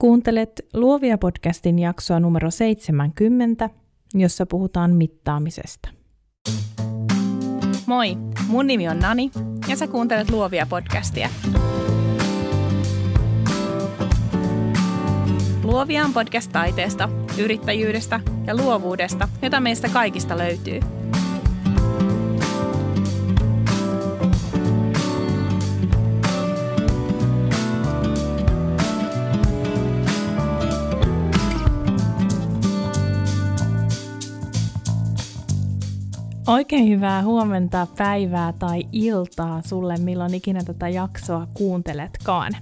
Kuuntelet Luovia podcastin jaksoa numero 70, jossa puhutaan mittaamisesta. Moi, mun nimi on Nani ja sä kuuntelet Luovia podcastia. Luovia on podcast taiteesta, yrittäjyydestä ja luovuudesta, jota meistä kaikista löytyy – Oikein hyvää huomenta, päivää tai iltaa sulle, milloin ikinä tätä jaksoa kuunteletkaan.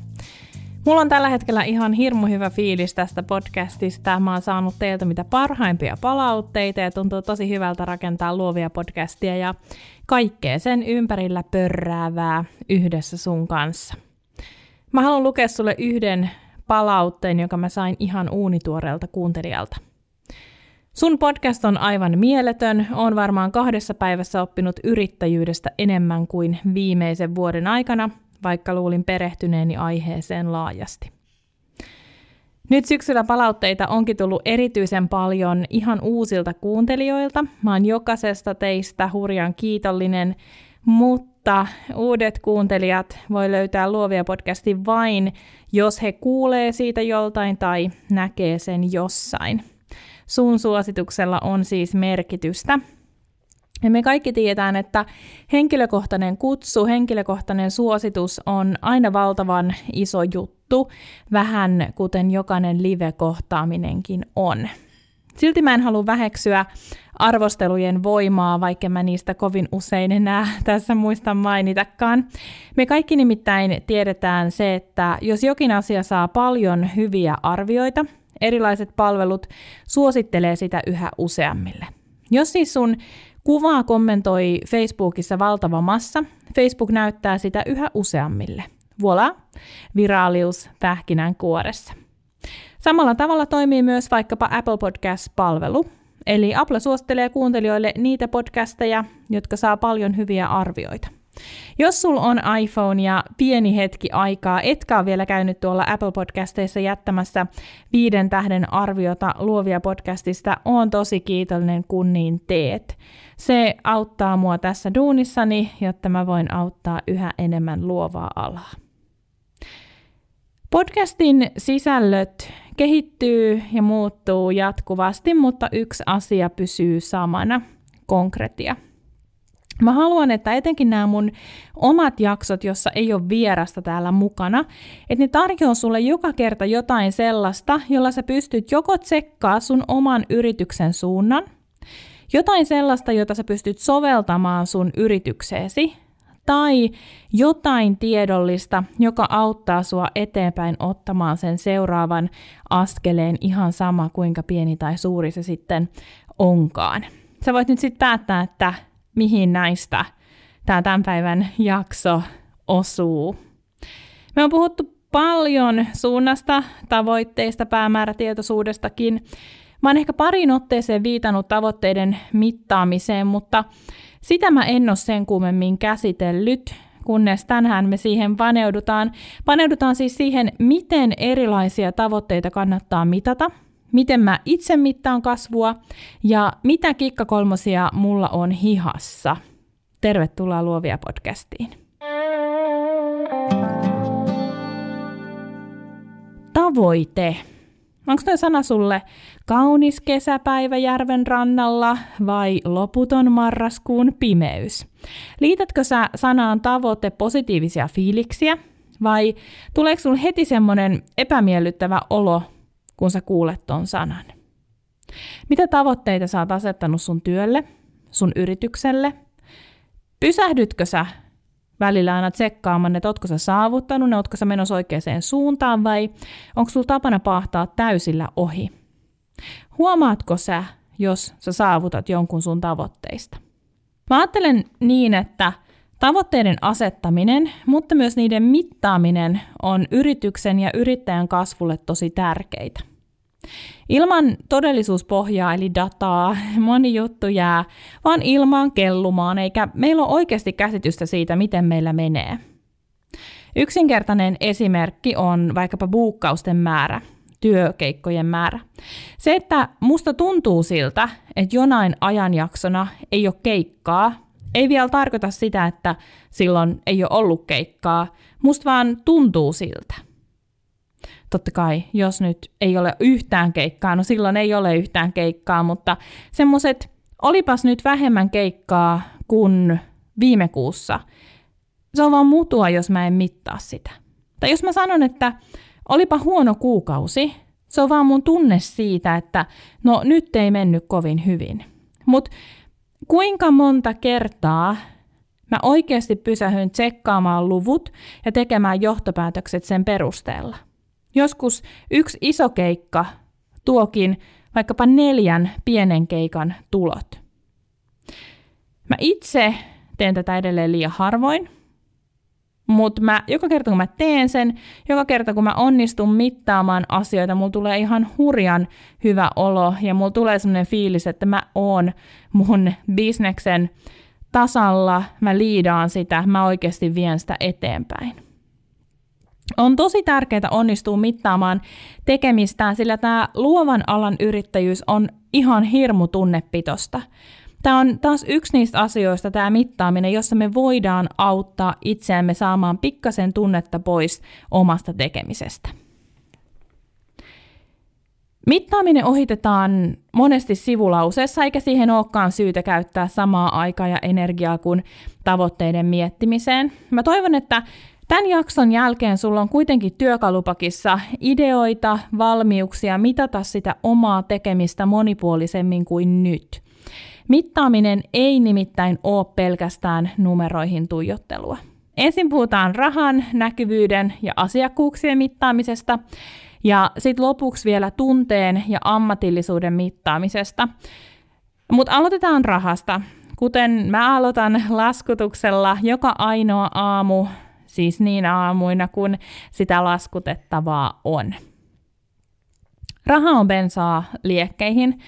Mulla on tällä hetkellä ihan hirmu hyvä fiilis tästä podcastista. Mä oon saanut teiltä mitä parhaimpia palautteita ja tuntuu tosi hyvältä rakentaa luovia podcastia ja kaikkea sen ympärillä pörräävää yhdessä sun kanssa. Mä haluan lukea sulle yhden palautteen, joka mä sain ihan uunituoreelta kuuntelijalta. Sun podcast on aivan mieletön. Oon varmaan kahdessa päivässä oppinut yrittäjyydestä enemmän kuin viimeisen vuoden aikana, vaikka luulin perehtyneeni aiheeseen laajasti. Nyt syksyllä palautteita onkin tullut erityisen paljon ihan uusilta kuuntelijoilta. Mä oon jokaisesta teistä hurjan kiitollinen, mutta uudet kuuntelijat voi löytää Luovia podcastin vain, jos he kuulee siitä joltain tai näkee sen jossain. Sun suosituksella on siis merkitystä. Ja me kaikki tiedetään, että henkilökohtainen kutsu, henkilökohtainen suositus on aina valtavan iso juttu, vähän kuten jokainen live-kohtaaminenkin on. Silti mä en halua väheksyä arvostelujen voimaa, vaikka mä niistä kovin usein enää tässä muista mainitakaan. Me kaikki nimittäin tiedetään se, että jos jokin asia saa paljon hyviä arvioita, erilaiset palvelut suosittelee sitä yhä useammille. Jos siis sun kuvaa kommentoi Facebookissa valtava massa, Facebook näyttää sitä yhä useammille. Voila, viraalius pähkinän kuoressa. Samalla tavalla toimii myös vaikkapa Apple Podcast-palvelu, eli Apple suosittelee kuuntelijoille niitä podcasteja, jotka saa paljon hyviä arvioita. Jos sul on iPhone ja pieni hetki aikaa, etkä ole vielä käynyt tuolla Apple Podcasteissa jättämässä viiden tähden arviota luovia podcastista, on tosi kiitollinen kun niin teet. Se auttaa mua tässä duunissani, jotta mä voin auttaa yhä enemmän luovaa alaa. Podcastin sisällöt kehittyy ja muuttuu jatkuvasti, mutta yksi asia pysyy samana, konkretia – Mä haluan, että etenkin nämä mun omat jaksot, jossa ei ole vierasta täällä mukana, että ne tarjoaa sulle joka kerta jotain sellaista, jolla sä pystyt joko tsekkaa sun oman yrityksen suunnan, jotain sellaista, jota sä pystyt soveltamaan sun yritykseesi, tai jotain tiedollista, joka auttaa sua eteenpäin ottamaan sen seuraavan askeleen ihan sama kuinka pieni tai suuri se sitten onkaan. Sä voit nyt sitten päättää, että mihin näistä tämä tämän päivän jakso osuu. Me on puhuttu paljon suunnasta, tavoitteista, päämäärätietoisuudestakin. Mä oon ehkä parin otteeseen viitannut tavoitteiden mittaamiseen, mutta sitä mä en ole sen kummemmin käsitellyt, kunnes tänään me siihen paneudutaan. Paneudutaan siis siihen, miten erilaisia tavoitteita kannattaa mitata – miten mä itse mittaan kasvua ja mitä kikkakolmosia mulla on hihassa. Tervetuloa Luovia podcastiin. Tavoite. Onko tuo sana sulle kaunis kesäpäivä järven rannalla vai loputon marraskuun pimeys? Liitätkö sä sanaan tavoite positiivisia fiiliksiä vai tuleeko sulle heti semmoinen epämiellyttävä olo kun sä kuulet ton sanan. Mitä tavoitteita sä oot asettanut sun työlle, sun yritykselle? Pysähdytkö sä välillä aina tsekkaamaan, että ootko sä saavuttanut ne, ootko sä menossa oikeaan suuntaan vai onko sulla tapana pahtaa täysillä ohi? Huomaatko sä, jos sä saavutat jonkun sun tavoitteista? Mä ajattelen niin, että Tavoitteiden asettaminen, mutta myös niiden mittaaminen on yrityksen ja yrittäjän kasvulle tosi tärkeitä. Ilman todellisuuspohjaa eli dataa moni juttu jää vaan ilmaan kellumaan, eikä meillä ole oikeasti käsitystä siitä, miten meillä menee. Yksinkertainen esimerkki on vaikkapa buukkausten määrä työkeikkojen määrä. Se, että musta tuntuu siltä, että jonain ajanjaksona ei ole keikkaa, ei vielä tarkoita sitä, että silloin ei ole ollut keikkaa. Musta vaan tuntuu siltä. Totta kai, jos nyt ei ole yhtään keikkaa, no silloin ei ole yhtään keikkaa, mutta semmoiset, olipas nyt vähemmän keikkaa kuin viime kuussa, se on vaan mutua, jos mä en mittaa sitä. Tai jos mä sanon, että olipa huono kuukausi, se on vaan mun tunne siitä, että no nyt ei mennyt kovin hyvin. Mutta kuinka monta kertaa mä oikeasti pysähyn tsekkaamaan luvut ja tekemään johtopäätökset sen perusteella? Joskus yksi iso keikka tuokin vaikkapa neljän pienen keikan tulot. Mä itse teen tätä edelleen liian harvoin, mutta mä, joka kerta kun mä teen sen, joka kerta kun mä onnistun mittaamaan asioita, mulla tulee ihan hurjan hyvä olo ja mulla tulee semmoinen fiilis, että mä oon mun bisneksen tasalla, mä liidaan sitä, mä oikeasti vien sitä eteenpäin. On tosi tärkeää onnistua mittaamaan tekemistään, sillä tämä luovan alan yrittäjyys on ihan hirmu tunnepitosta. Tämä on taas yksi niistä asioista, tämä mittaaminen, jossa me voidaan auttaa itseämme saamaan pikkasen tunnetta pois omasta tekemisestä. Mittaaminen ohitetaan monesti sivulauseessa, eikä siihen olekaan syytä käyttää samaa aikaa ja energiaa kuin tavoitteiden miettimiseen. Mä toivon, että Tämän jakson jälkeen sulla on kuitenkin työkalupakissa ideoita, valmiuksia mitata sitä omaa tekemistä monipuolisemmin kuin nyt. Mittaaminen ei nimittäin ole pelkästään numeroihin tuijottelua. Ensin puhutaan rahan, näkyvyyden ja asiakkuuksien mittaamisesta, ja sitten lopuksi vielä tunteen ja ammatillisuuden mittaamisesta. Mutta aloitetaan rahasta. Kuten mä aloitan laskutuksella joka ainoa aamu, siis niin aamuina, kun sitä laskutettavaa on. Raha on bensaa liekkeihin,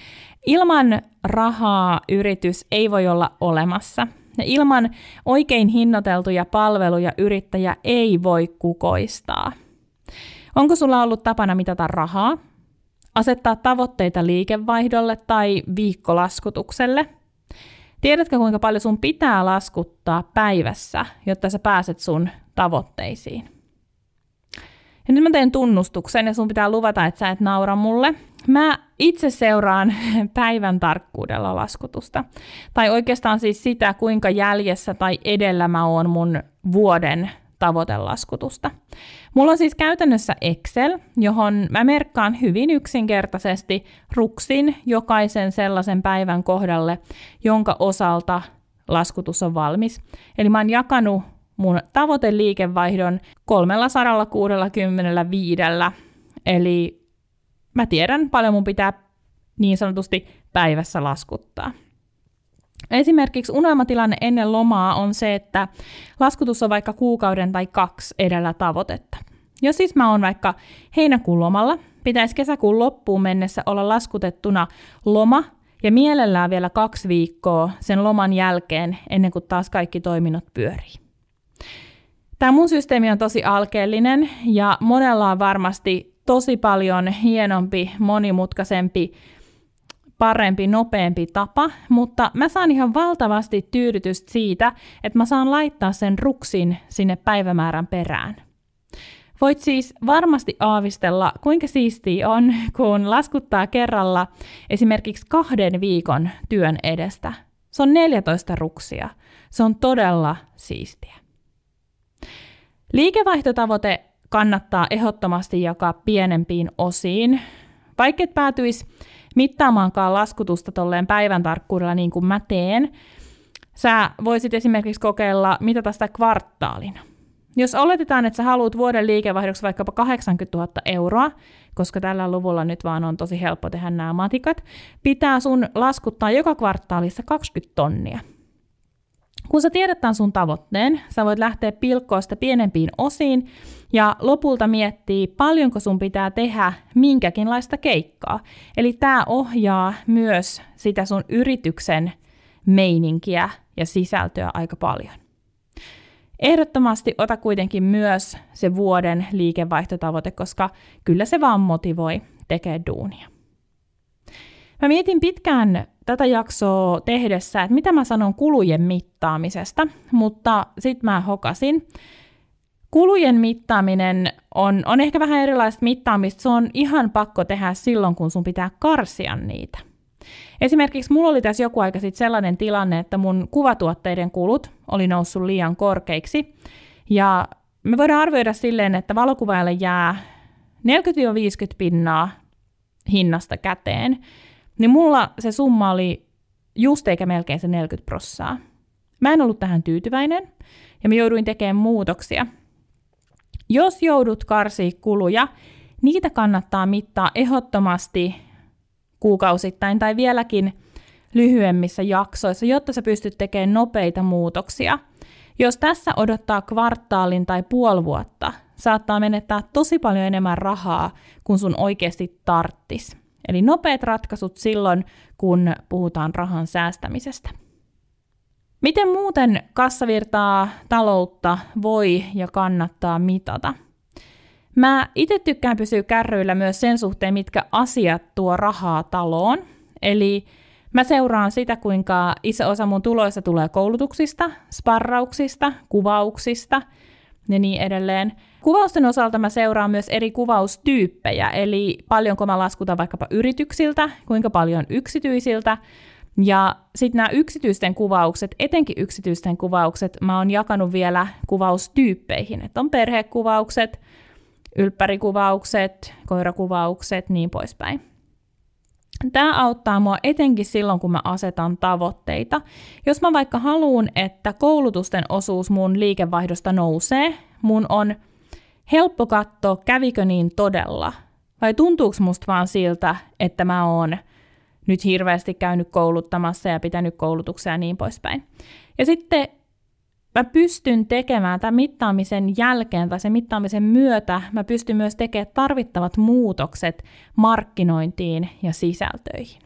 Ilman rahaa yritys ei voi olla olemassa. Ja ilman oikein hinnoiteltuja palveluja yrittäjä ei voi kukoistaa. Onko sulla ollut tapana mitata rahaa? Asettaa tavoitteita liikevaihdolle tai viikkolaskutukselle? Tiedätkö, kuinka paljon sun pitää laskuttaa päivässä, jotta sä pääset sun tavoitteisiin? Ja nyt mä teen tunnustuksen ja sun pitää luvata, että sä et naura mulle. Mä itse seuraan päivän tarkkuudella laskutusta. Tai oikeastaan siis sitä, kuinka jäljessä tai edellä mä oon mun vuoden tavoitelaskutusta. Mulla on siis käytännössä Excel, johon mä merkkaan hyvin yksinkertaisesti ruksin jokaisen sellaisen päivän kohdalle, jonka osalta laskutus on valmis. Eli mä oon jakanut mun tavoiteliikevaihdon 365. Eli mä tiedän paljon mun pitää niin sanotusti päivässä laskuttaa. Esimerkiksi unelmatilanne ennen lomaa on se, että laskutus on vaikka kuukauden tai kaksi edellä tavoitetta. Jos siis mä oon vaikka heinäkuun lomalla, pitäisi kesäkuun loppuun mennessä olla laskutettuna loma ja mielellään vielä kaksi viikkoa sen loman jälkeen ennen kuin taas kaikki toiminnot pyörii. Tämä mun systeemi on tosi alkeellinen ja monella on varmasti tosi paljon hienompi, monimutkaisempi, parempi, nopeampi tapa, mutta mä saan ihan valtavasti tyydytystä siitä, että mä saan laittaa sen ruksin sinne päivämäärän perään. Voit siis varmasti aavistella, kuinka siistiä on, kun laskuttaa kerralla esimerkiksi kahden viikon työn edestä. Se on 14 ruksia. Se on todella siistiä. Liikevaihtotavoite kannattaa ehdottomasti jakaa pienempiin osiin. Vaikka et päätyisi mittaamaankaan laskutusta tolleen päivän tarkkuudella niin kuin mä teen, sä voisit esimerkiksi kokeilla mitata sitä kvartaalina. Jos oletetaan, että sä haluat vuoden liikevaihdoksi vaikkapa 80 000 euroa, koska tällä luvulla nyt vaan on tosi helppo tehdä nämä matikat, pitää sun laskuttaa joka kvartaalissa 20 tonnia. Kun sä tiedät tämän sun tavoitteen, sä voit lähteä pilkkoa sitä pienempiin osiin ja lopulta miettiä, paljonko sun pitää tehdä minkäkinlaista keikkaa. Eli tämä ohjaa myös sitä sun yrityksen meininkiä ja sisältöä aika paljon. Ehdottomasti ota kuitenkin myös se vuoden liikevaihtotavoite, koska kyllä se vaan motivoi tekee duunia. Mä mietin pitkään tätä jaksoa tehdessä, että mitä mä sanon kulujen mittaamisesta, mutta sitten mä hokasin. Kulujen mittaaminen on, on ehkä vähän erilaista mittaamista. Se on ihan pakko tehdä silloin, kun sun pitää karsia niitä. Esimerkiksi mulla oli tässä joku aika sitten sellainen tilanne, että mun kuvatuotteiden kulut oli noussut liian korkeiksi. Ja me voidaan arvioida silleen, että valokuvaajalle jää 40-50 pinnaa hinnasta käteen. Niin mulla se summa oli just eikä melkein se 40 prossaa. Mä en ollut tähän tyytyväinen ja mä jouduin tekemään muutoksia. Jos joudut karsii kuluja, niitä kannattaa mittaa ehdottomasti kuukausittain tai vieläkin lyhyemmissä jaksoissa, jotta sä pystyt tekemään nopeita muutoksia. Jos tässä odottaa kvartaalin tai puoli vuotta, saattaa menettää tosi paljon enemmän rahaa kuin sun oikeasti tarttis. Eli nopeat ratkaisut silloin, kun puhutaan rahan säästämisestä. Miten muuten kassavirtaa, taloutta voi ja kannattaa mitata? Mä itse tykkään pysyä kärryillä myös sen suhteen, mitkä asiat tuo rahaa taloon. Eli mä seuraan sitä, kuinka iso osa mun tuloista tulee koulutuksista, sparrauksista, kuvauksista ja niin edelleen. Kuvausten osalta mä seuraan myös eri kuvaustyyppejä, eli paljonko mä laskutan vaikkapa yrityksiltä, kuinka paljon yksityisiltä, ja sitten nämä yksityisten kuvaukset, etenkin yksityisten kuvaukset, mä oon jakanut vielä kuvaustyyppeihin, että on perhekuvaukset, ylppärikuvaukset, koirakuvaukset, niin poispäin. Tämä auttaa mua etenkin silloin, kun mä asetan tavoitteita. Jos mä vaikka haluan, että koulutusten osuus mun liikevaihdosta nousee, mun on helppo katsoa, kävikö niin todella, vai tuntuuko musta vaan siltä, että mä oon nyt hirveästi käynyt kouluttamassa ja pitänyt koulutuksia ja niin poispäin. Ja sitten mä pystyn tekemään tämän mittaamisen jälkeen tai sen mittaamisen myötä, mä pystyn myös tekemään tarvittavat muutokset markkinointiin ja sisältöihin.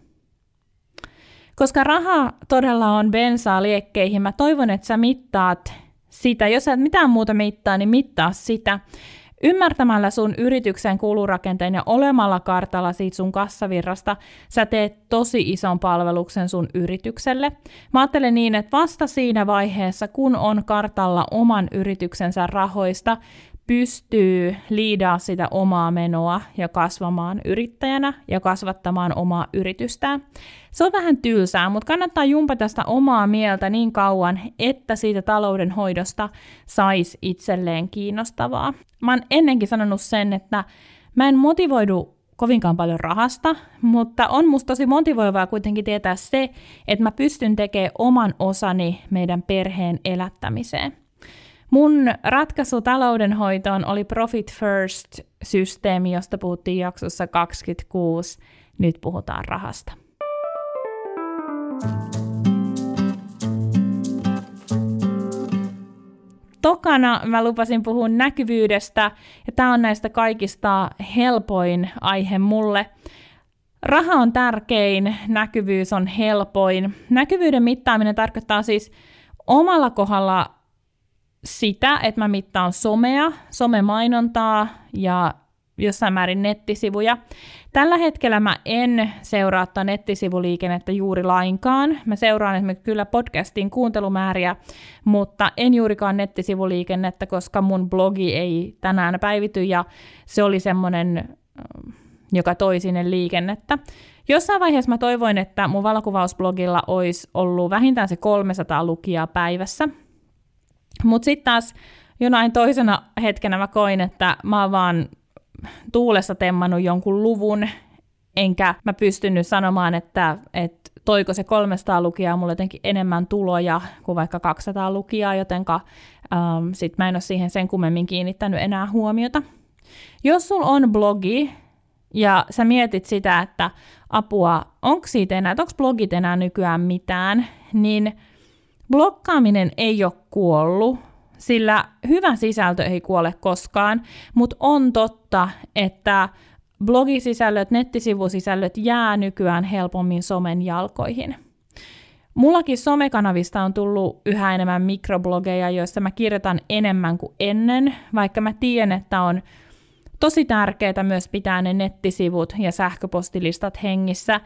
Koska raha todella on bensaa liekkeihin, mä toivon, että sä mittaat sitä. Jos sä et mitään muuta mittaa, niin mittaa sitä. Ymmärtämällä sun yrityksen kulurakenteen ja olemalla kartalla siitä sun kassavirrasta, sä teet tosi ison palveluksen sun yritykselle. Mä ajattelen niin, että vasta siinä vaiheessa, kun on kartalla oman yrityksensä rahoista, pystyy liidaa sitä omaa menoa ja kasvamaan yrittäjänä ja kasvattamaan omaa yritystään. Se on vähän tylsää, mutta kannattaa jumpata sitä omaa mieltä niin kauan, että siitä taloudenhoidosta saisi itselleen kiinnostavaa. Mä oon ennenkin sanonut sen, että mä en motivoidu kovinkaan paljon rahasta, mutta on musta tosi motivoivaa kuitenkin tietää se, että mä pystyn tekemään oman osani meidän perheen elättämiseen. Mun ratkaisu taloudenhoitoon oli Profit First-systeemi, josta puhuttiin jaksossa 26. Nyt puhutaan rahasta. Tokana mä lupasin puhua näkyvyydestä, ja tämä on näistä kaikista helpoin aihe mulle. Raha on tärkein, näkyvyys on helpoin. Näkyvyyden mittaaminen tarkoittaa siis omalla kohdalla sitä, että mä mittaan somea, somemainontaa ja jossain määrin nettisivuja. Tällä hetkellä mä en seuraa nettisivuliikennettä juuri lainkaan. Mä seuraan esimerkiksi kyllä podcastin kuuntelumääriä, mutta en juurikaan nettisivuliikennettä, koska mun blogi ei tänään päivity ja se oli semmoinen, joka toi sinne liikennettä. Jossain vaiheessa mä toivoin, että mun valokuvausblogilla olisi ollut vähintään se 300 lukijaa päivässä, mutta sitten taas jonain toisena hetkenä mä koin, että mä oon vaan tuulessa temmannut jonkun luvun, enkä mä pystynyt sanomaan, että, että toiko se 300 lukijaa mulle jotenkin enemmän tuloja kuin vaikka 200 lukijaa, jotenka ähm, sit mä en ole siihen sen kummemmin kiinnittänyt enää huomiota. Jos sul on blogi ja sä mietit sitä, että apua, onko siitä enää, onko blogit enää nykyään mitään, niin blokkaaminen ei ole kuollut, sillä hyvä sisältö ei kuole koskaan, mutta on totta, että blogisisällöt, nettisivusisällöt jää nykyään helpommin somen jalkoihin. Mullakin somekanavista on tullut yhä enemmän mikroblogeja, joissa mä kirjoitan enemmän kuin ennen, vaikka mä tiedän, että on tosi tärkeää myös pitää ne nettisivut ja sähköpostilistat hengissä,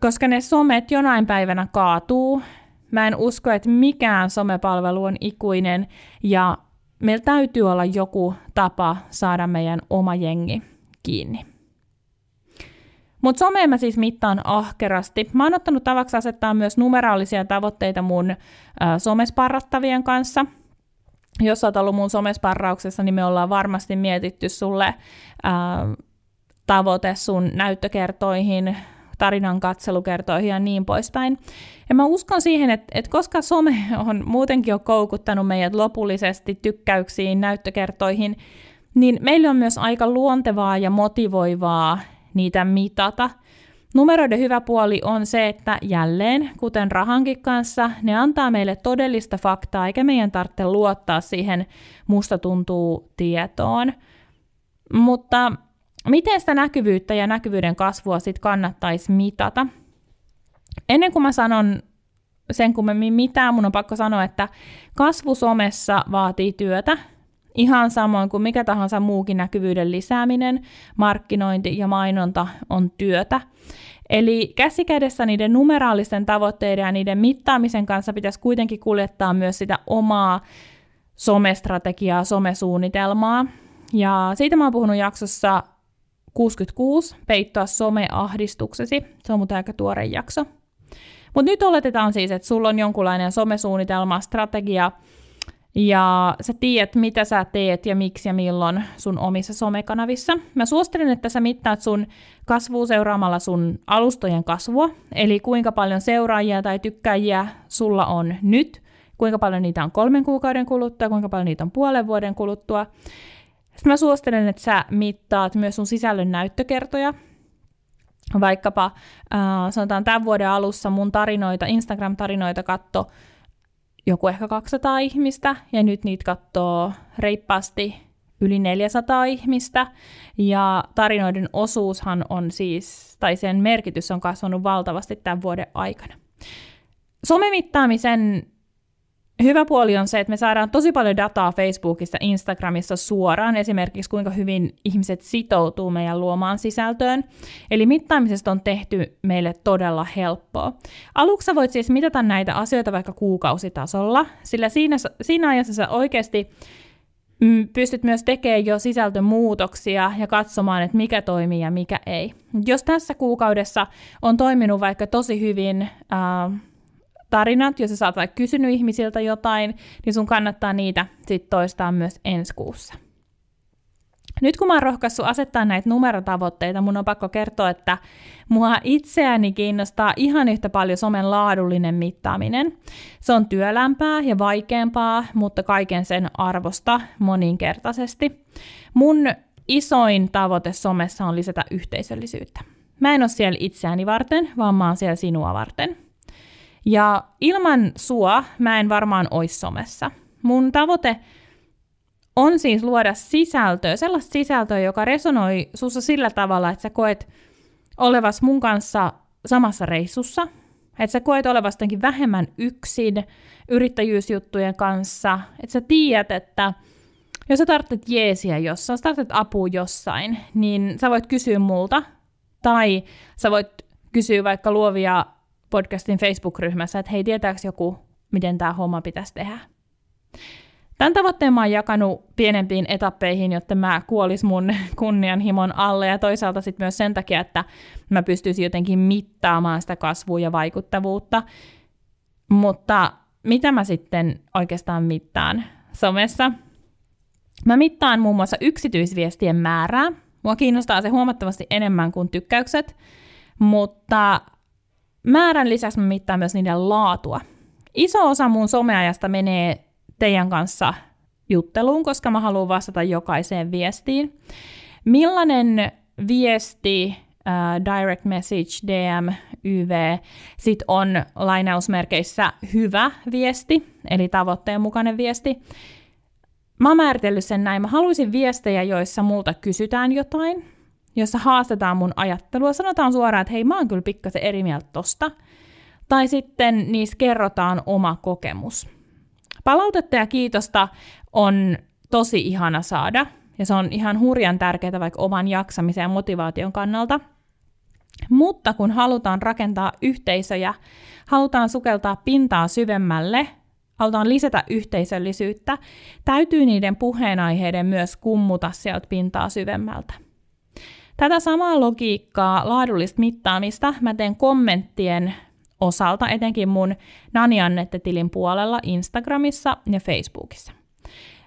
koska ne somet jonain päivänä kaatuu. Mä en usko, että mikään somepalvelu on ikuinen ja meillä täytyy olla joku tapa saada meidän oma jengi kiinni. Mutta somea mä siis mittaan ahkerasti. Mä oon ottanut tavaksi asettaa myös numeraalisia tavoitteita mun somesparrattavien kanssa. Jos oot ollut mun somesparrauksessa, niin me ollaan varmasti mietitty sulle äh, tavoite sun näyttökertoihin, tarinan katselukertoihin ja niin poispäin. Ja mä uskon siihen, että, että koska some on muutenkin jo koukuttanut meidät lopullisesti tykkäyksiin, näyttökertoihin, niin meille on myös aika luontevaa ja motivoivaa niitä mitata. Numeroiden hyvä puoli on se, että jälleen, kuten rahankin kanssa, ne antaa meille todellista faktaa, eikä meidän tarvitse luottaa siihen musta tuntuu tietoon. Mutta miten sitä näkyvyyttä ja näkyvyyden kasvua sitten kannattaisi mitata? Ennen kuin mä sanon sen kummemmin mitään, mun on pakko sanoa, että kasvu somessa vaatii työtä, Ihan samoin kuin mikä tahansa muukin näkyvyyden lisääminen, markkinointi ja mainonta on työtä. Eli käsikädessä niiden numeraalisten tavoitteiden ja niiden mittaamisen kanssa pitäisi kuitenkin kuljettaa myös sitä omaa somestrategiaa, somesuunnitelmaa. Ja siitä mä oon puhunut jaksossa 66, peittoa someahdistuksesi. Se on muuten aika tuore jakso. Mutta nyt oletetaan siis, että sulla on jonkunlainen somesuunnitelma, strategia, ja sä tiedät, mitä sä teet ja miksi ja milloin sun omissa somekanavissa. Mä suosittelen, että sä mittaat sun kasvua seuraamalla sun alustojen kasvua, eli kuinka paljon seuraajia tai tykkäjiä sulla on nyt, kuinka paljon niitä on kolmen kuukauden kuluttua, kuinka paljon niitä on puolen vuoden kuluttua. Sitten mä suosittelen, että sä mittaat myös sun sisällön näyttökertoja, vaikkapa äh, sanotaan tämän vuoden alussa mun tarinoita, Instagram-tarinoita katto joku ehkä 200 ihmistä, ja nyt niitä katsoo reippaasti yli 400 ihmistä, ja tarinoiden osuushan on siis, tai sen merkitys on kasvanut valtavasti tämän vuoden aikana. Somemittaamisen Hyvä puoli on se, että me saadaan tosi paljon dataa Facebookista, Instagramissa suoraan, esimerkiksi kuinka hyvin ihmiset sitoutuu meidän luomaan sisältöön. Eli mittaamisesta on tehty meille todella helppoa. Aluksi voit siis mitata näitä asioita vaikka kuukausitasolla, sillä siinä, siinä ajassa sä oikeasti mm, pystyt myös tekemään jo sisältömuutoksia ja katsomaan, että mikä toimii ja mikä ei. Jos tässä kuukaudessa on toiminut vaikka tosi hyvin äh, tarinat, jos sä saat vaikka kysynyt ihmisiltä jotain, niin sun kannattaa niitä sitten toistaa myös ensi kuussa. Nyt kun mä oon rohkaissut asettaa näitä numerotavoitteita, mun on pakko kertoa, että mua itseäni kiinnostaa ihan yhtä paljon somen laadullinen mittaaminen. Se on työlämpää ja vaikeampaa, mutta kaiken sen arvosta moninkertaisesti. Mun isoin tavoite somessa on lisätä yhteisöllisyyttä. Mä en ole siellä itseäni varten, vaan mä oon siellä sinua varten – ja ilman sua mä en varmaan ois somessa. Mun tavoite on siis luoda sisältöä, sellaista sisältöä, joka resonoi sussa sillä tavalla, että sä koet olevas mun kanssa samassa reissussa, että sä koet olevas vähemmän yksin yrittäjyysjuttujen kanssa, että sä tiedät, että jos sä tarvitset jeesiä jossain, sä tarvitset apua jossain, niin sä voit kysyä multa, tai sä voit kysyä vaikka luovia podcastin Facebook-ryhmässä, että hei, tietääkö joku, miten tämä homma pitäisi tehdä. Tämän tavoitteen mä oon jakanut pienempiin etappeihin, jotta mä kuolis mun kunnianhimon alle ja toisaalta sitten myös sen takia, että mä pystyisin jotenkin mittaamaan sitä kasvua ja vaikuttavuutta. Mutta mitä mä sitten oikeastaan mittaan somessa? Mä mittaan muun muassa yksityisviestien määrää. Mua kiinnostaa se huomattavasti enemmän kuin tykkäykset, mutta Määrän lisäksi mä mittaan myös niiden laatua. Iso osa mun someajasta menee teidän kanssa jutteluun, koska mä haluan vastata jokaiseen viestiin. Millainen viesti, uh, direct message, DM, YV, sit on lainausmerkeissä hyvä viesti, eli tavoitteen mukainen viesti. Mä oon määritellyt sen näin. Mä haluaisin viestejä, joissa multa kysytään jotain, jossa haastetaan mun ajattelua. Sanotaan suoraan, että hei, mä oon kyllä pikkasen eri mieltä tosta. tai sitten niissä kerrotaan oma kokemus. Palautetta ja kiitosta on tosi ihana saada, ja se on ihan hurjan tärkeää vaikka oman jaksamisen ja motivaation kannalta. Mutta kun halutaan rakentaa yhteisöjä, halutaan sukeltaa pintaa syvemmälle, halutaan lisätä yhteisöllisyyttä, täytyy niiden puheenaiheiden myös kummuta sieltä pintaa syvemmältä. Tätä samaa logiikkaa, laadullista mittaamista, mä teen kommenttien osalta, etenkin mun Naniannette-tilin puolella Instagramissa ja Facebookissa.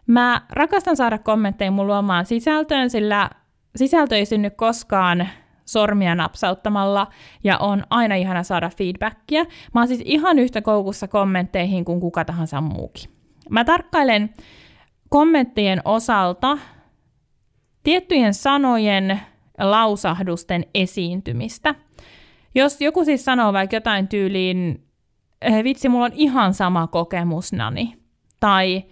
Mä rakastan saada kommentteja mun luomaan sisältöön, sillä sisältö ei synny koskaan sormia napsauttamalla ja on aina ihana saada feedbackia. Mä oon siis ihan yhtä koukussa kommentteihin kuin kuka tahansa muukin. Mä tarkkailen kommenttien osalta tiettyjen sanojen lausahdusten esiintymistä. Jos joku siis sanoo vaikka jotain tyyliin, eh, vitsi, mulla on ihan sama kokemus, Nani, tai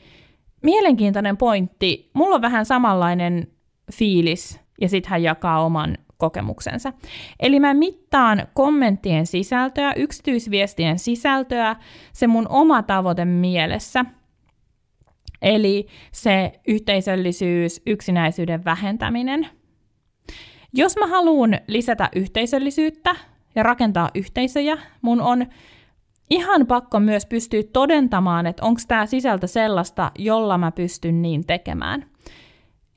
mielenkiintoinen pointti, mulla on vähän samanlainen fiilis, ja sitten hän jakaa oman kokemuksensa. Eli mä mittaan kommenttien sisältöä, yksityisviestien sisältöä, se mun oma tavoite mielessä. Eli se yhteisöllisyys, yksinäisyyden vähentäminen. Jos mä haluan lisätä yhteisöllisyyttä ja rakentaa yhteisöjä, mun on ihan pakko myös pystyä todentamaan, että onko tämä sisältö sellaista, jolla mä pystyn niin tekemään.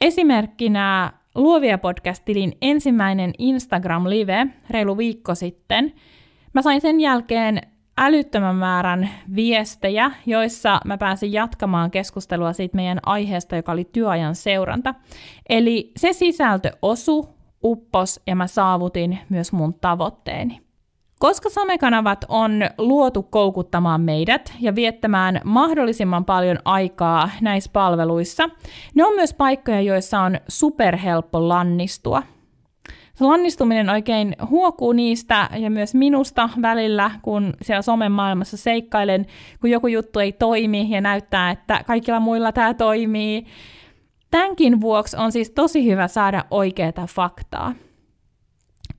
Esimerkkinä Luovia podcast-tilin ensimmäinen Instagram-live reilu viikko sitten. Mä sain sen jälkeen älyttömän määrän viestejä, joissa mä pääsin jatkamaan keskustelua siitä meidän aiheesta, joka oli työajan seuranta. Eli se sisältö osu, uppos ja mä saavutin myös mun tavoitteeni. Koska somekanavat on luotu koukuttamaan meidät ja viettämään mahdollisimman paljon aikaa näissä palveluissa, ne on myös paikkoja, joissa on superhelppo lannistua. Se lannistuminen oikein huokuu niistä ja myös minusta välillä, kun siellä somen maailmassa seikkailen, kun joku juttu ei toimi ja näyttää, että kaikilla muilla tämä toimii. Tämänkin vuoksi on siis tosi hyvä saada oikeaa faktaa.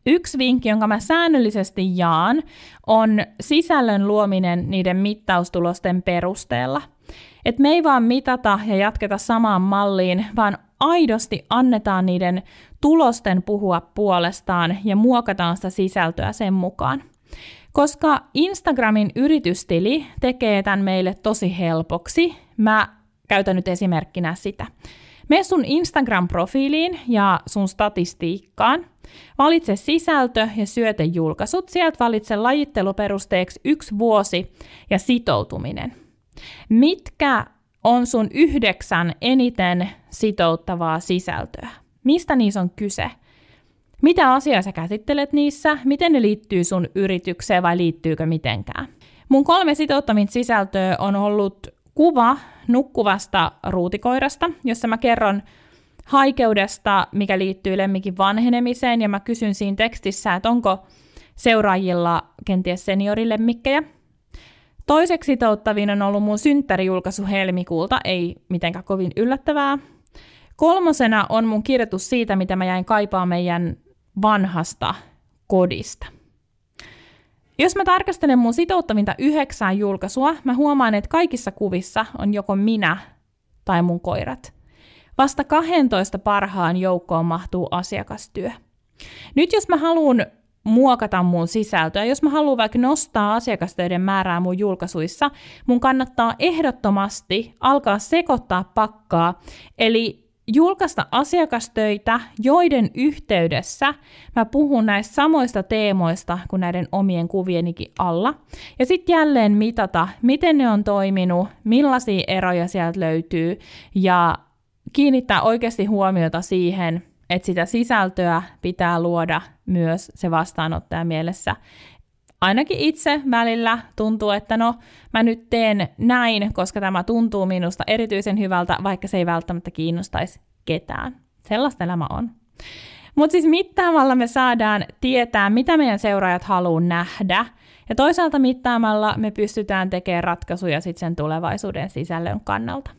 Yksi vinkki, jonka mä säännöllisesti jaan, on sisällön luominen niiden mittaustulosten perusteella. Et me ei vaan mitata ja jatketa samaan malliin, vaan aidosti annetaan niiden tulosten puhua puolestaan ja muokataan sitä sisältöä sen mukaan. Koska Instagramin yritystili tekee tämän meille tosi helpoksi, mä käytän nyt esimerkkinä sitä. Mene sun Instagram-profiiliin ja sun statistiikkaan. Valitse sisältö ja syötejulkaisut. Sieltä valitse lajitteluperusteeksi yksi vuosi ja sitoutuminen. Mitkä on sun yhdeksän eniten sitouttavaa sisältöä? Mistä niissä on kyse? Mitä asiaa sä käsittelet niissä? Miten ne liittyy sun yritykseen vai liittyykö mitenkään? Mun kolme sitouttavinta sisältöä on ollut kuva nukkuvasta ruutikoirasta, jossa mä kerron haikeudesta, mikä liittyy lemmikin vanhenemiseen, ja mä kysyn siinä tekstissä, että onko seuraajilla kenties seniorilemmikkejä. Toiseksi sitouttavin on ollut mun synttärijulkaisu helmikuulta, ei mitenkään kovin yllättävää. Kolmosena on mun kirjoitus siitä, mitä mä jäin kaipaa meidän vanhasta kodista. Jos mä tarkastelen mun sitouttavinta yhdeksää julkaisua, mä huomaan, että kaikissa kuvissa on joko minä tai mun koirat. Vasta 12 parhaan joukkoon mahtuu asiakastyö. Nyt jos mä haluan muokata mun sisältöä, jos mä haluan vaikka nostaa asiakastöiden määrää mun julkaisuissa, mun kannattaa ehdottomasti alkaa sekoittaa pakkaa, eli julkaista asiakastöitä, joiden yhteydessä mä puhun näistä samoista teemoista kuin näiden omien kuvienikin alla. Ja sitten jälleen mitata, miten ne on toiminut, millaisia eroja sieltä löytyy ja kiinnittää oikeasti huomiota siihen, että sitä sisältöä pitää luoda myös se vastaanottaja mielessä ainakin itse välillä tuntuu, että no mä nyt teen näin, koska tämä tuntuu minusta erityisen hyvältä, vaikka se ei välttämättä kiinnostaisi ketään. Sellaista elämä on. Mutta siis mittaamalla me saadaan tietää, mitä meidän seuraajat haluaa nähdä, ja toisaalta mittaamalla me pystytään tekemään ratkaisuja sitten sen tulevaisuuden sisällön kannalta.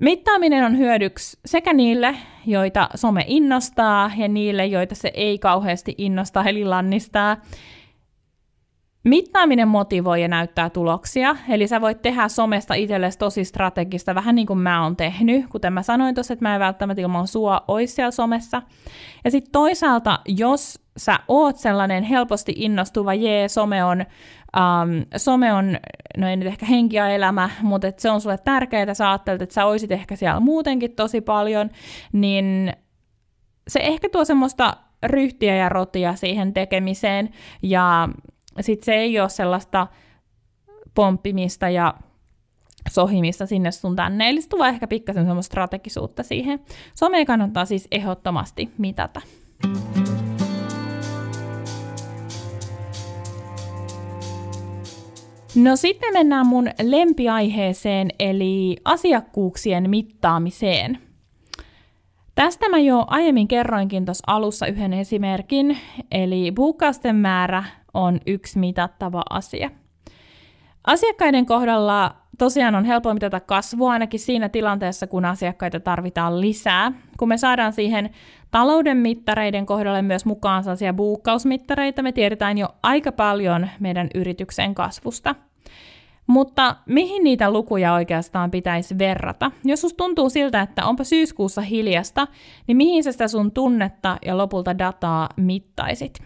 Mittaaminen on hyödyksi sekä niille, joita some innostaa, ja niille, joita se ei kauheasti innosta eli lannistaa. Mittaaminen motivoi ja näyttää tuloksia, eli sä voit tehdä somesta itsellesi tosi strategista, vähän niin kuin mä oon tehnyt, kuten mä sanoin tuossa, että mä en välttämättä ilman sua ois siellä somessa. Ja sitten toisaalta, jos sä oot sellainen helposti innostuva, jee, some on, um, some on no ei nyt ehkä henki ja elämä, mutta et se on sulle tärkeää, sä ajattelet, että sä oisit ehkä siellä muutenkin tosi paljon, niin se ehkä tuo semmoista ryhtiä ja rotia siihen tekemiseen, ja sitten se ei ole sellaista pomppimista ja sohimista sinne sun tänne, eli se tuo ehkä pikkasen semmoista strategisuutta siihen. Somea kannattaa siis ehdottomasti mitata. No sitten mennään mun lempiaiheeseen, eli asiakkuuksien mittaamiseen. Tästä mä jo aiemmin kerroinkin tuossa alussa yhden esimerkin, eli buukkausten määrä on yksi mitattava asia. Asiakkaiden kohdalla tosiaan on helppo mitata kasvua ainakin siinä tilanteessa, kun asiakkaita tarvitaan lisää. Kun me saadaan siihen talouden mittareiden kohdalle myös mukaan sellaisia buukkausmittareita, me tiedetään jo aika paljon meidän yrityksen kasvusta. Mutta mihin niitä lukuja oikeastaan pitäisi verrata? Jos sus tuntuu siltä, että onpa syyskuussa hiljasta, niin mihin sä sitä sun tunnetta ja lopulta dataa mittaisit?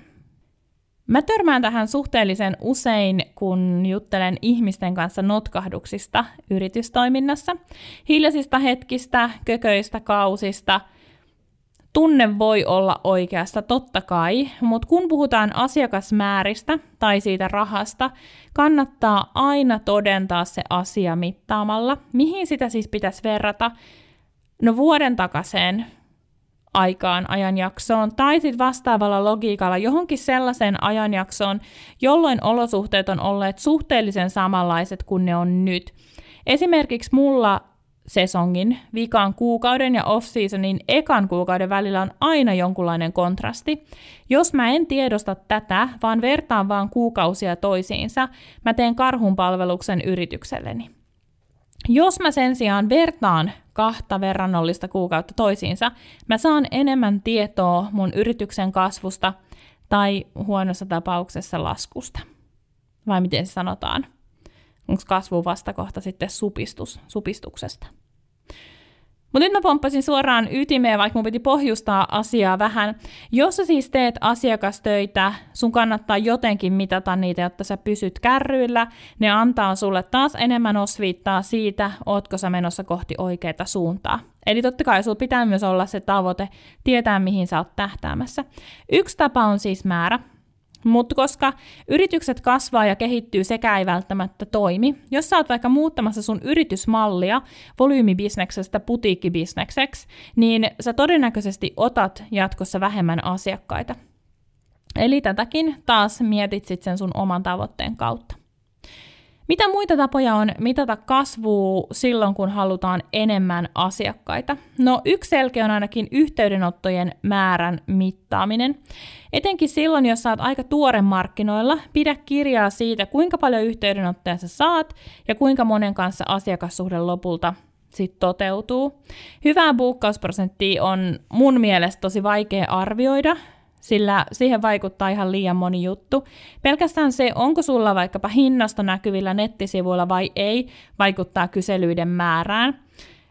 Mä törmään tähän suhteellisen usein, kun juttelen ihmisten kanssa notkahduksista yritystoiminnassa, hiljaisista hetkistä, kököistä kausista – Tunne voi olla oikeasta, totta kai, mutta kun puhutaan asiakasmääristä tai siitä rahasta, kannattaa aina todentaa se asia mittaamalla. Mihin sitä siis pitäisi verrata? No vuoden takaisin aikaan, ajanjaksoon, tai sitten vastaavalla logiikalla johonkin sellaiseen ajanjaksoon, jolloin olosuhteet on olleet suhteellisen samanlaiset kuin ne on nyt. Esimerkiksi mulla sesongin, vikan kuukauden ja off-seasonin ekan kuukauden välillä on aina jonkunlainen kontrasti. Jos mä en tiedosta tätä, vaan vertaan vaan kuukausia toisiinsa, mä teen karhunpalveluksen yritykselleni. Jos mä sen sijaan vertaan kahta verrannollista kuukautta toisiinsa, mä saan enemmän tietoa mun yrityksen kasvusta tai huonossa tapauksessa laskusta. Vai miten se sanotaan? Onko kasvu vastakohta sitten supistus, supistuksesta? Mutta nyt mä pomppasin suoraan ytimeen, vaikka mun piti pohjustaa asiaa vähän. Jos sä siis teet asiakastöitä, sun kannattaa jotenkin mitata niitä, jotta sä pysyt kärryillä. Ne antaa sulle taas enemmän osviittaa siitä, ootko sä menossa kohti oikeaa suuntaa. Eli totta kai sulla pitää myös olla se tavoite, tietää mihin sä oot tähtäämässä. Yksi tapa on siis määrä. Mutta koska yritykset kasvaa ja kehittyy sekä ei välttämättä toimi, jos sä oot vaikka muuttamassa sun yritysmallia volyymibisneksestä putiikkibisnekseksi, niin sä todennäköisesti otat jatkossa vähemmän asiakkaita. Eli tätäkin taas mietit sit sen sun oman tavoitteen kautta. Mitä muita tapoja on mitata kasvua silloin, kun halutaan enemmän asiakkaita? No yksi selkeä on ainakin yhteydenottojen määrän mittaaminen. Etenkin silloin, jos saat aika tuore markkinoilla, pidä kirjaa siitä, kuinka paljon yhteydenottoja sä saat ja kuinka monen kanssa asiakassuhde lopulta sit toteutuu. Hyvää buukkausprosenttia on mun mielestä tosi vaikea arvioida, sillä siihen vaikuttaa ihan liian moni juttu. Pelkästään se, onko sulla vaikkapa hinnasta näkyvillä nettisivuilla vai ei, vaikuttaa kyselyiden määrään.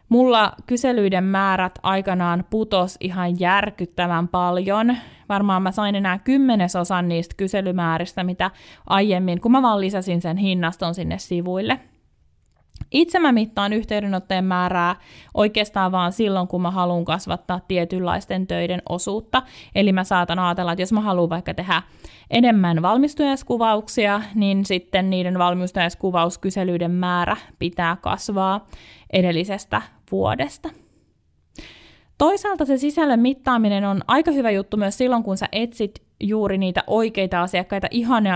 Mulla kyselyiden määrät aikanaan putos ihan järkyttävän paljon. Varmaan mä sain enää kymmenesosan niistä kyselymääristä, mitä aiemmin, kun mä vaan lisäsin sen hinnaston sinne sivuille. Itse mä mittaan yhteydenottojen määrää oikeastaan vaan silloin, kun mä haluan kasvattaa tietynlaisten töiden osuutta. Eli mä saatan ajatella, että jos mä haluan vaikka tehdä enemmän valmistujaiskuvauksia, niin sitten niiden valmistujaiskuvauskyselyiden määrä pitää kasvaa edellisestä vuodesta. Toisaalta se sisällön mittaaminen on aika hyvä juttu myös silloin, kun sä etsit juuri niitä oikeita asiakkaita,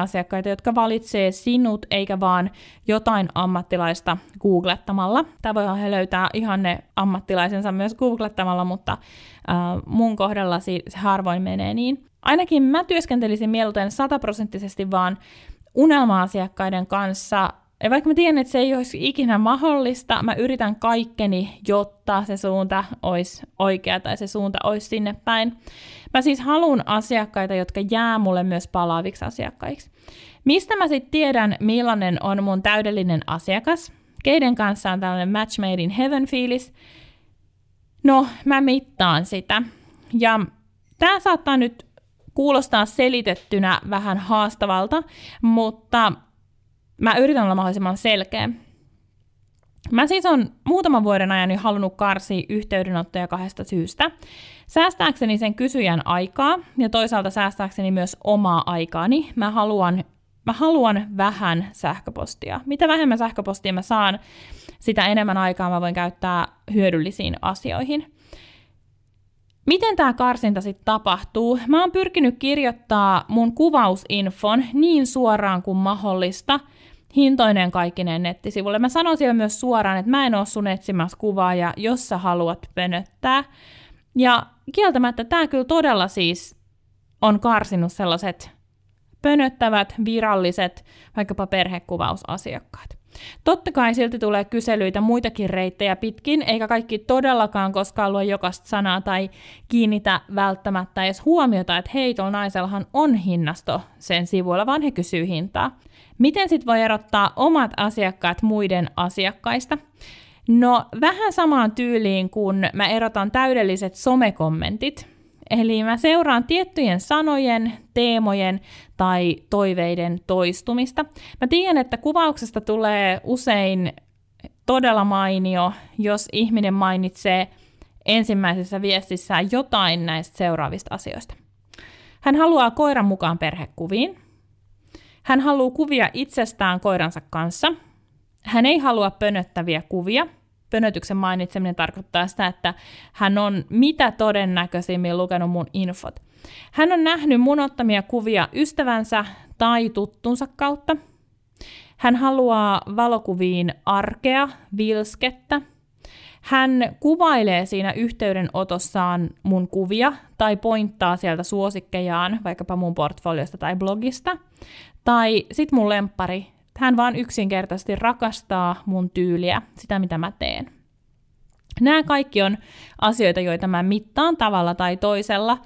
asiakkaita, jotka valitsee sinut eikä vaan jotain ammattilaista googlettamalla. Tämä voi löytää ihanne ammattilaisensa myös googlettamalla, mutta äh, mun kohdalla se harvoin menee niin. Ainakin mä työskentelisin mieluiten sataprosenttisesti vaan unelma-asiakkaiden kanssa ja vaikka mä tiedän, että se ei olisi ikinä mahdollista, mä yritän kaikkeni, jotta se suunta olisi oikea tai se suunta olisi sinne päin. Mä siis haluan asiakkaita, jotka jää mulle myös palaaviksi asiakkaiksi. Mistä mä sitten tiedän, millainen on mun täydellinen asiakas? Keiden kanssa on tällainen match made in heaven fiilis? No, mä mittaan sitä. Ja tämä saattaa nyt kuulostaa selitettynä vähän haastavalta, mutta mä yritän olla mahdollisimman selkeä. Mä siis on muutaman vuoden ajan jo halunnut karsia yhteydenottoja kahdesta syystä. Säästääkseni sen kysyjän aikaa ja toisaalta säästääkseni myös omaa aikaani. Mä haluan, mä haluan vähän sähköpostia. Mitä vähemmän sähköpostia mä saan, sitä enemmän aikaa mä voin käyttää hyödyllisiin asioihin. Miten tämä karsinta sitten tapahtuu? Mä oon pyrkinyt kirjoittaa mun kuvausinfon niin suoraan kuin mahdollista hintoinen kaikkinen nettisivulle. Mä sanon siellä myös suoraan, että mä en ole sun etsimässä kuvaa ja jos sä haluat pönöttää. Ja kieltämättä tämä kyllä todella siis on karsinut sellaiset pönöttävät, viralliset, vaikkapa perhekuvausasiakkaat. Totta kai silti tulee kyselyitä muitakin reittejä pitkin, eikä kaikki todellakaan koskaan lue jokaista sanaa tai kiinnitä välttämättä edes huomiota, että hei, tuolla naisellahan on hinnasto sen sivuilla, vaan he kysyy hintaa. Miten sitten voi erottaa omat asiakkaat muiden asiakkaista? No vähän samaan tyyliin, kun mä erotan täydelliset somekommentit, Eli mä seuraan tiettyjen sanojen, teemojen tai toiveiden toistumista. Mä tiedän, että kuvauksesta tulee usein todella mainio, jos ihminen mainitsee ensimmäisessä viestissään jotain näistä seuraavista asioista. Hän haluaa koiran mukaan perhekuviin. Hän haluaa kuvia itsestään koiransa kanssa. Hän ei halua pönöttäviä kuvia – pönötyksen mainitseminen tarkoittaa sitä, että hän on mitä todennäköisimmin lukenut mun infot. Hän on nähnyt mun ottamia kuvia ystävänsä tai tuttunsa kautta. Hän haluaa valokuviin arkea, vilskettä. Hän kuvailee siinä yhteydenotossaan mun kuvia tai pointtaa sieltä suosikkejaan, vaikkapa mun portfoliosta tai blogista. Tai sit mun lempari, hän vaan yksinkertaisesti rakastaa mun tyyliä, sitä mitä mä teen. Nämä kaikki on asioita, joita mä mittaan tavalla tai toisella.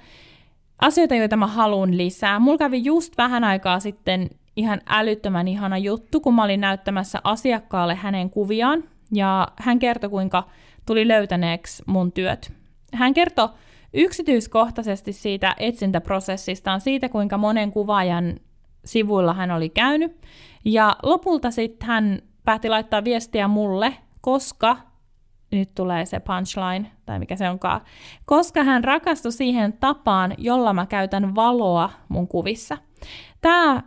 Asioita, joita mä haluan lisää. Mulla kävi just vähän aikaa sitten ihan älyttömän ihana juttu, kun mä olin näyttämässä asiakkaalle hänen kuviaan, ja hän kertoi, kuinka tuli löytäneeksi mun työt. Hän kertoi yksityiskohtaisesti siitä etsintäprosessistaan, siitä kuinka monen kuvaajan sivuilla hän oli käynyt, ja lopulta sitten hän päätti laittaa viestiä mulle, koska, nyt tulee se punchline, tai mikä se onkaan, koska hän rakastui siihen tapaan, jolla mä käytän valoa mun kuvissa. Tämä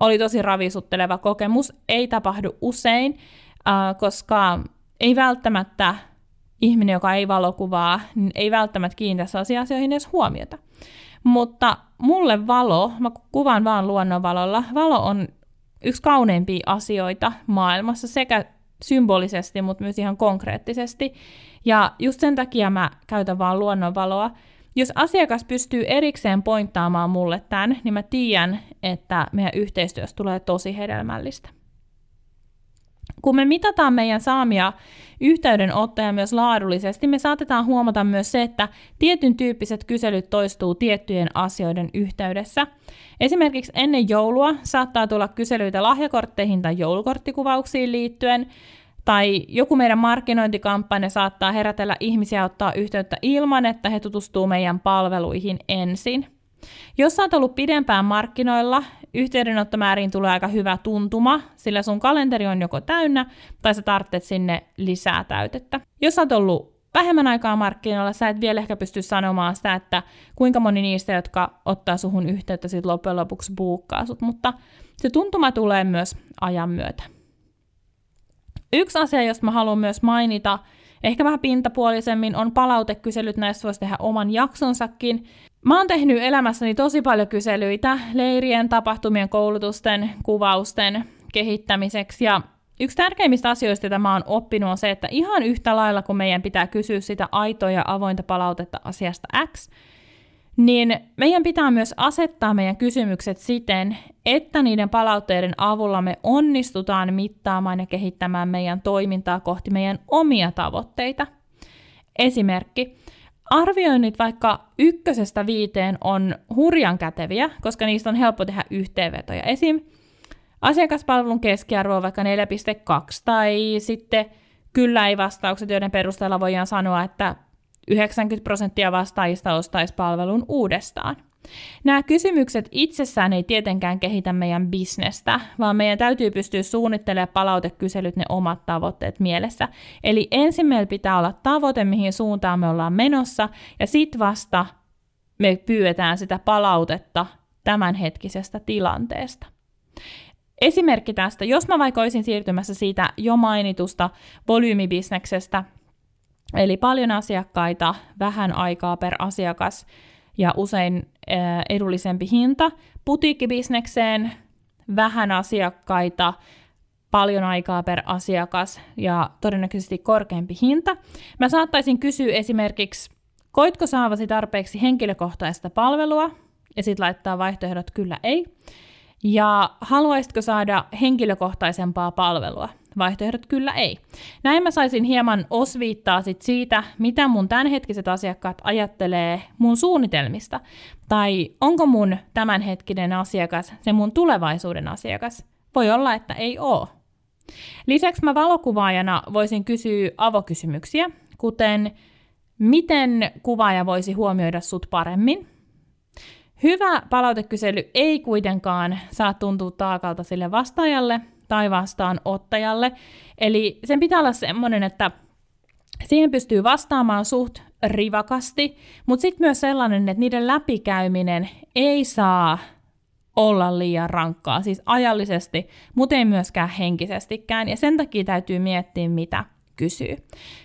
oli tosi ravisutteleva kokemus, ei tapahdu usein, äh, koska ei välttämättä ihminen, joka ei valokuvaa, niin ei välttämättä kiinnitä sellaisiin asioihin edes huomiota. Mutta mulle valo, mä kuvan vaan luonnonvalolla, valo on yksi kauneimpia asioita maailmassa sekä symbolisesti, mutta myös ihan konkreettisesti. Ja just sen takia mä käytän vaan luonnonvaloa. Jos asiakas pystyy erikseen pointtaamaan mulle tämän, niin mä tiedän, että meidän yhteistyössä tulee tosi hedelmällistä. Kun me mitataan meidän saamia yhteydenottoja myös laadullisesti, me saatetaan huomata myös se, että tietyn tyyppiset kyselyt toistuu tiettyjen asioiden yhteydessä. Esimerkiksi ennen joulua saattaa tulla kyselyitä lahjakortteihin tai joulukorttikuvauksiin liittyen, tai joku meidän markkinointikampanja saattaa herätellä ihmisiä ottaa yhteyttä ilman, että he tutustuu meidän palveluihin ensin. Jos sä oot ollut pidempään markkinoilla, yhteydenottomääriin tulee aika hyvä tuntuma, sillä sun kalenteri on joko täynnä tai sä tarvitset sinne lisää täytettä. Jos sä oot ollut vähemmän aikaa markkinoilla, sä et vielä ehkä pysty sanomaan sitä, että kuinka moni niistä, jotka ottaa suhun yhteyttä, sit loppujen lopuksi buukkaa sut, mutta se tuntuma tulee myös ajan myötä. Yksi asia, josta mä haluan myös mainita, ehkä vähän pintapuolisemmin, on palautekyselyt. Näistä voisi tehdä oman jaksonsakin. Mä oon tehnyt elämässäni tosi paljon kyselyitä leirien, tapahtumien, koulutusten, kuvausten kehittämiseksi ja Yksi tärkeimmistä asioista, joita mä oon oppinut, on se, että ihan yhtä lailla kun meidän pitää kysyä sitä aitoa ja avointa palautetta asiasta X, niin meidän pitää myös asettaa meidän kysymykset siten, että niiden palautteiden avulla me onnistutaan mittaamaan ja kehittämään meidän toimintaa kohti meidän omia tavoitteita. Esimerkki. Arvioinnit vaikka ykkösestä viiteen on hurjan käteviä, koska niistä on helppo tehdä yhteenvetoja. Esim. asiakaspalvelun keskiarvo on vaikka 4,2 tai sitten kyllä ei vastaukset, joiden perusteella voidaan sanoa, että 90 prosenttia vastaajista ostaisi palvelun uudestaan. Nämä kysymykset itsessään ei tietenkään kehitä meidän bisnestä, vaan meidän täytyy pystyä suunnittelemaan palautekyselyt ne omat tavoitteet mielessä. Eli ensin meillä pitää olla tavoite, mihin suuntaan me ollaan menossa, ja sitten vasta me pyydetään sitä palautetta tämänhetkisestä tilanteesta. Esimerkki tästä, jos mä vaikka olisin siirtymässä siitä jo mainitusta volyymibisneksestä, eli paljon asiakkaita, vähän aikaa per asiakas ja usein edullisempi hinta, putiikkibisnekseen vähän asiakkaita, paljon aikaa per asiakas ja todennäköisesti korkeampi hinta. Mä saattaisin kysyä esimerkiksi, koitko saavasi tarpeeksi henkilökohtaista palvelua, ja sitten laittaa vaihtoehdot kyllä ei. Ja haluaisitko saada henkilökohtaisempaa palvelua? Vaihtoehdot kyllä ei. Näin mä saisin hieman osviittaa sit siitä, mitä mun tämänhetkiset asiakkaat ajattelee mun suunnitelmista. Tai onko mun tämänhetkinen asiakas se mun tulevaisuuden asiakas? Voi olla, että ei oo. Lisäksi mä valokuvaajana voisin kysyä avokysymyksiä, kuten miten kuvaaja voisi huomioida sut paremmin, Hyvä palautekysely ei kuitenkaan saa tuntua taakalta sille vastaajalle tai vastaanottajalle. Eli sen pitää olla semmoinen, että siihen pystyy vastaamaan suht rivakasti, mutta sitten myös sellainen, että niiden läpikäyminen ei saa olla liian rankkaa, siis ajallisesti, mutta ei myöskään henkisestikään, ja sen takia täytyy miettiä, mitä kysyy.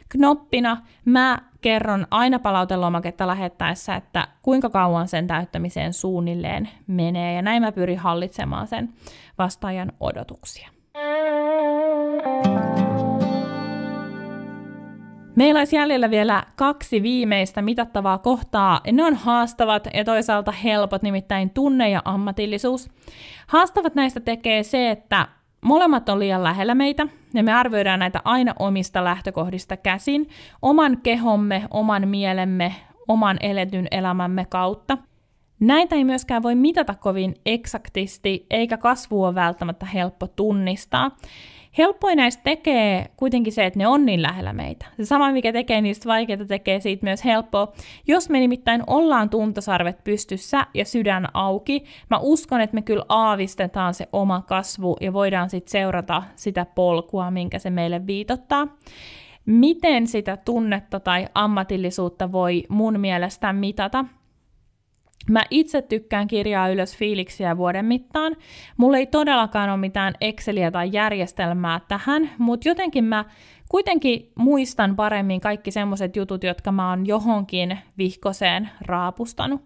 Knoppina mä kerron aina palautelomaketta lähettäessä, että kuinka kauan sen täyttämiseen suunnilleen menee, ja näin mä pyrin hallitsemaan sen vastaajan odotuksia. Meillä olisi jäljellä vielä kaksi viimeistä mitattavaa kohtaa. Ne on haastavat ja toisaalta helpot, nimittäin tunne ja ammatillisuus. Haastavat näistä tekee se, että Molemmat on liian lähellä meitä, ja me arvioidaan näitä aina omista lähtökohdista käsin, oman kehomme, oman mielemme, oman eletyn elämämme kautta. Näitä ei myöskään voi mitata kovin eksaktisti, eikä kasvu ole välttämättä helppo tunnistaa. Helppoin näistä tekee kuitenkin se, että ne on niin lähellä meitä. Se sama, mikä tekee niistä vaikeita, tekee siitä myös helppoa. Jos me nimittäin ollaan tuntosarvet pystyssä ja sydän auki, mä uskon, että me kyllä aavistetaan se oma kasvu ja voidaan sitten seurata sitä polkua, minkä se meille viitottaa. Miten sitä tunnetta tai ammatillisuutta voi mun mielestä mitata? Mä itse tykkään kirjaa ylös fiiliksiä vuoden mittaan. Mulla ei todellakaan ole mitään Exceliä tai järjestelmää tähän, mutta jotenkin mä kuitenkin muistan paremmin kaikki semmoiset jutut, jotka mä oon johonkin vihkoseen raapustanut.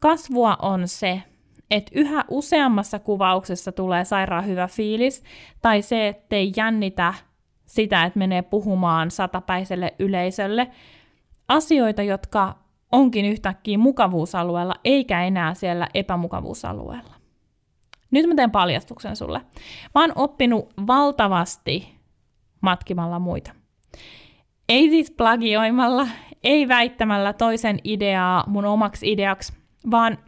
Kasvua on se, että yhä useammassa kuvauksessa tulee sairaan hyvä fiilis, tai se, ettei jännitä sitä, että menee puhumaan satapäiselle yleisölle. Asioita, jotka onkin yhtäkkiä mukavuusalueella, eikä enää siellä epämukavuusalueella. Nyt mä teen paljastuksen sulle. Mä oon oppinut valtavasti matkimalla muita. Ei siis plagioimalla, ei väittämällä toisen ideaa mun omaksi ideaksi, vaan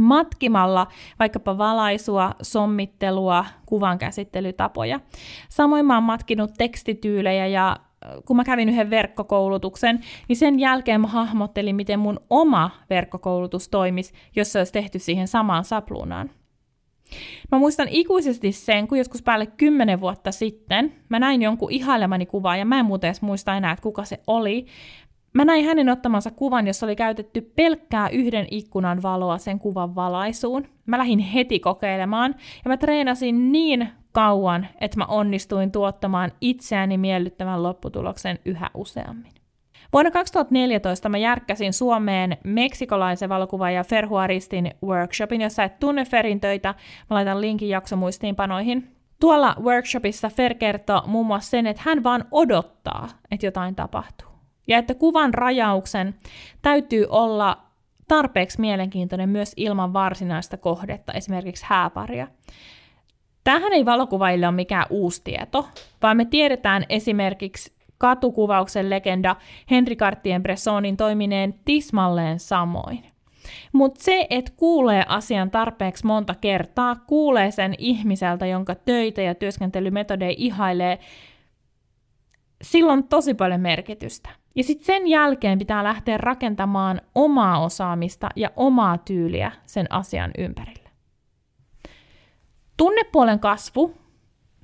matkimalla vaikkapa valaisua, sommittelua, kuvan käsittelytapoja. Samoin mä oon matkinut tekstityylejä ja kun mä kävin yhden verkkokoulutuksen, niin sen jälkeen mä hahmottelin, miten mun oma verkkokoulutus toimisi, jos se olisi tehty siihen samaan sapluunaan. Mä muistan ikuisesti sen, kun joskus päälle kymmenen vuotta sitten mä näin jonkun ihailemani kuvaa, ja mä en muuten edes muista enää, että kuka se oli. Mä näin hänen ottamansa kuvan, jossa oli käytetty pelkkää yhden ikkunan valoa sen kuvan valaisuun. Mä lähdin heti kokeilemaan, ja mä treenasin niin kauan, että mä onnistuin tuottamaan itseäni miellyttävän lopputuloksen yhä useammin. Vuonna 2014 mä järkkäsin Suomeen meksikolaisen valokuvaaja Ferhuaristin workshopin, jossa et tunne Ferin töitä. Mä laitan linkin jaksomuistiinpanoihin. Tuolla workshopissa Fer kertoo muun muassa sen, että hän vaan odottaa, että jotain tapahtuu. Ja että kuvan rajauksen täytyy olla tarpeeksi mielenkiintoinen myös ilman varsinaista kohdetta, esimerkiksi hääparia. Tähän ei valokuvaille ole mikään uusi tieto, vaan me tiedetään esimerkiksi katukuvauksen legenda Henri Cartier-Bressonin toimineen tismalleen samoin. Mutta se, että kuulee asian tarpeeksi monta kertaa, kuulee sen ihmiseltä, jonka töitä ja työskentelymetodeja ihailee, silloin on tosi paljon merkitystä. Ja sitten sen jälkeen pitää lähteä rakentamaan omaa osaamista ja omaa tyyliä sen asian ympärille. Tunnepuolen kasvu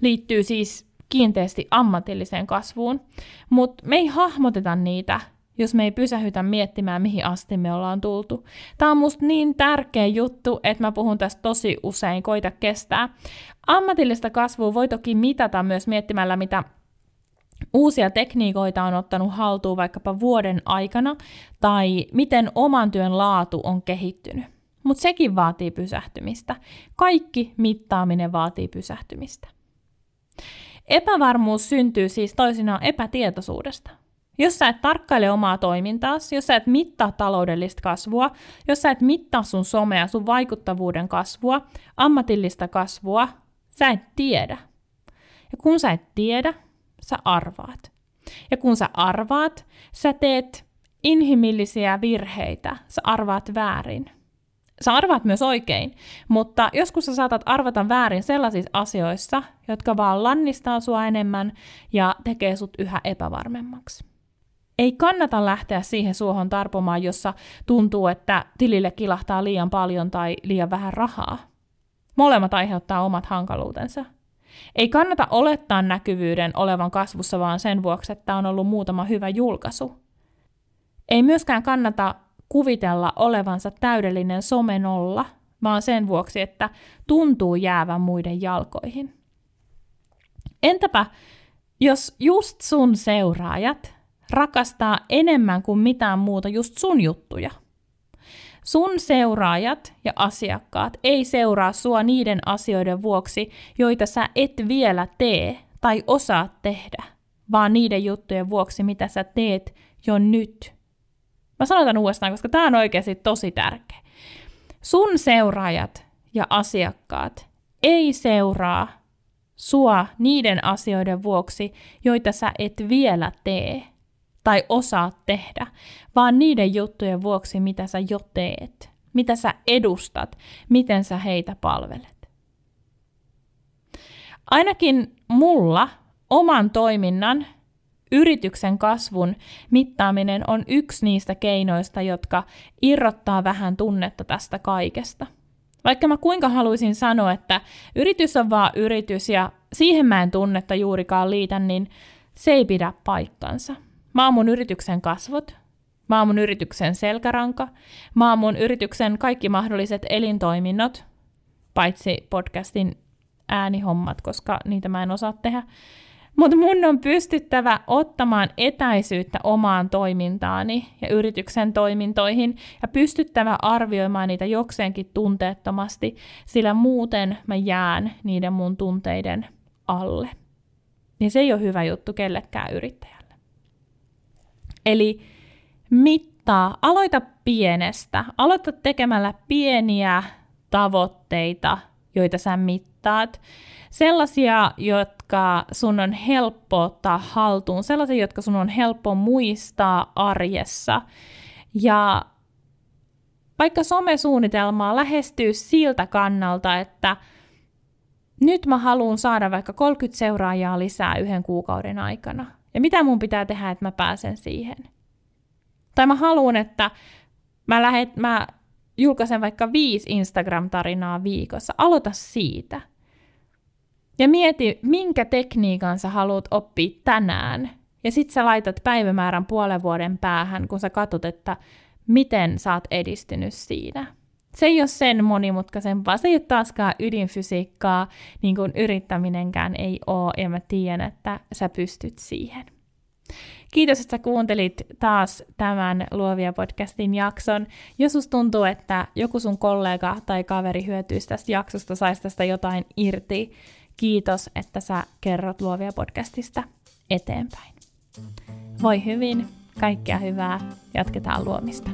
liittyy siis kiinteästi ammatilliseen kasvuun, mutta me ei hahmoteta niitä, jos me ei pysähytä miettimään, mihin asti me ollaan tultu. Tämä on musta niin tärkeä juttu, että mä puhun tästä tosi usein, koita kestää. Ammatillista kasvua voi toki mitata myös miettimällä, mitä uusia tekniikoita on ottanut haltuun vaikkapa vuoden aikana, tai miten oman työn laatu on kehittynyt. Mutta sekin vaatii pysähtymistä. Kaikki mittaaminen vaatii pysähtymistä. Epävarmuus syntyy siis toisinaan epätietoisuudesta. Jos sä et tarkkaile omaa toimintaasi, jos sä et mittaa taloudellista kasvua, jos sä et mittaa sun somea, sun vaikuttavuuden kasvua, ammatillista kasvua, sä et tiedä. Ja kun sä et tiedä, sä arvaat. Ja kun sä arvaat, sä teet inhimillisiä virheitä, sä arvaat väärin. Sä arvaat myös oikein, mutta joskus sä saatat arvata väärin sellaisissa asioissa, jotka vaan lannistaa sua enemmän ja tekee sut yhä epävarmemmaksi. Ei kannata lähteä siihen suohon tarpomaan, jossa tuntuu, että tilille kilahtaa liian paljon tai liian vähän rahaa. Molemmat aiheuttaa omat hankaluutensa. Ei kannata olettaa näkyvyyden olevan kasvussa vaan sen vuoksi, että on ollut muutama hyvä julkaisu. Ei myöskään kannata kuvitella olevansa täydellinen somenolla, vaan sen vuoksi, että tuntuu jäävän muiden jalkoihin. Entäpä, jos just sun seuraajat rakastaa enemmän kuin mitään muuta just sun juttuja? Sun seuraajat ja asiakkaat ei seuraa sua niiden asioiden vuoksi, joita sä et vielä tee tai osaa tehdä, vaan niiden juttujen vuoksi, mitä sä teet jo nyt. Mä sanon tämän uudestaan, koska tämä on oikeasti tosi tärkeä. Sun seuraajat ja asiakkaat ei seuraa sua niiden asioiden vuoksi, joita sä et vielä tee, tai osaa tehdä, vaan niiden juttujen vuoksi, mitä sä jo teet, mitä sä edustat, miten sä heitä palvelet. Ainakin mulla oman toiminnan, yrityksen kasvun mittaaminen on yksi niistä keinoista, jotka irrottaa vähän tunnetta tästä kaikesta. Vaikka mä kuinka haluaisin sanoa, että yritys on vaan yritys ja siihen mä en tunnetta juurikaan liitä, niin se ei pidä paikkansa. Mä oon mun yrityksen kasvot, mä oon mun yrityksen selkäranka, mä oon mun yrityksen kaikki mahdolliset elintoiminnot, paitsi podcastin äänihommat, koska niitä mä en osaa tehdä. Mutta mun on pystyttävä ottamaan etäisyyttä omaan toimintaani ja yrityksen toimintoihin ja pystyttävä arvioimaan niitä jokseenkin tunteettomasti, sillä muuten mä jään niiden mun tunteiden alle. Ja se ei ole hyvä juttu kellekään yrittäjälle. Eli mittaa, aloita pienestä. Aloita tekemällä pieniä tavoitteita, joita sä mittaat. Sellaisia, jotka sun on helppo ottaa haltuun, sellaisia, jotka sun on helppo muistaa arjessa. Ja vaikka somesuunnitelmaa lähestyy siltä kannalta, että nyt mä haluan saada vaikka 30 seuraajaa lisää yhden kuukauden aikana – ja mitä mun pitää tehdä, että mä pääsen siihen? Tai mä haluan, että mä, lähet, mä julkaisen vaikka viisi Instagram-tarinaa viikossa. Aloita siitä. Ja mieti, minkä tekniikan sä haluat oppia tänään. Ja sit sä laitat päivämäärän puolen vuoden päähän, kun sä katsot, että miten sä oot edistynyt siinä. Se ei ole sen monimutkaisempaa, se ei ole taaskaan ydinfysiikkaa, niin kuin yrittäminenkään ei ole, ja mä tiedän, että sä pystyt siihen. Kiitos, että sä kuuntelit taas tämän Luovia podcastin jakson. Jos sus tuntuu, että joku sun kollega tai kaveri hyötyisi tästä jaksosta, saisi tästä jotain irti, kiitos, että sä kerrot Luovia podcastista eteenpäin. Voi hyvin, kaikkea hyvää, jatketaan luomista.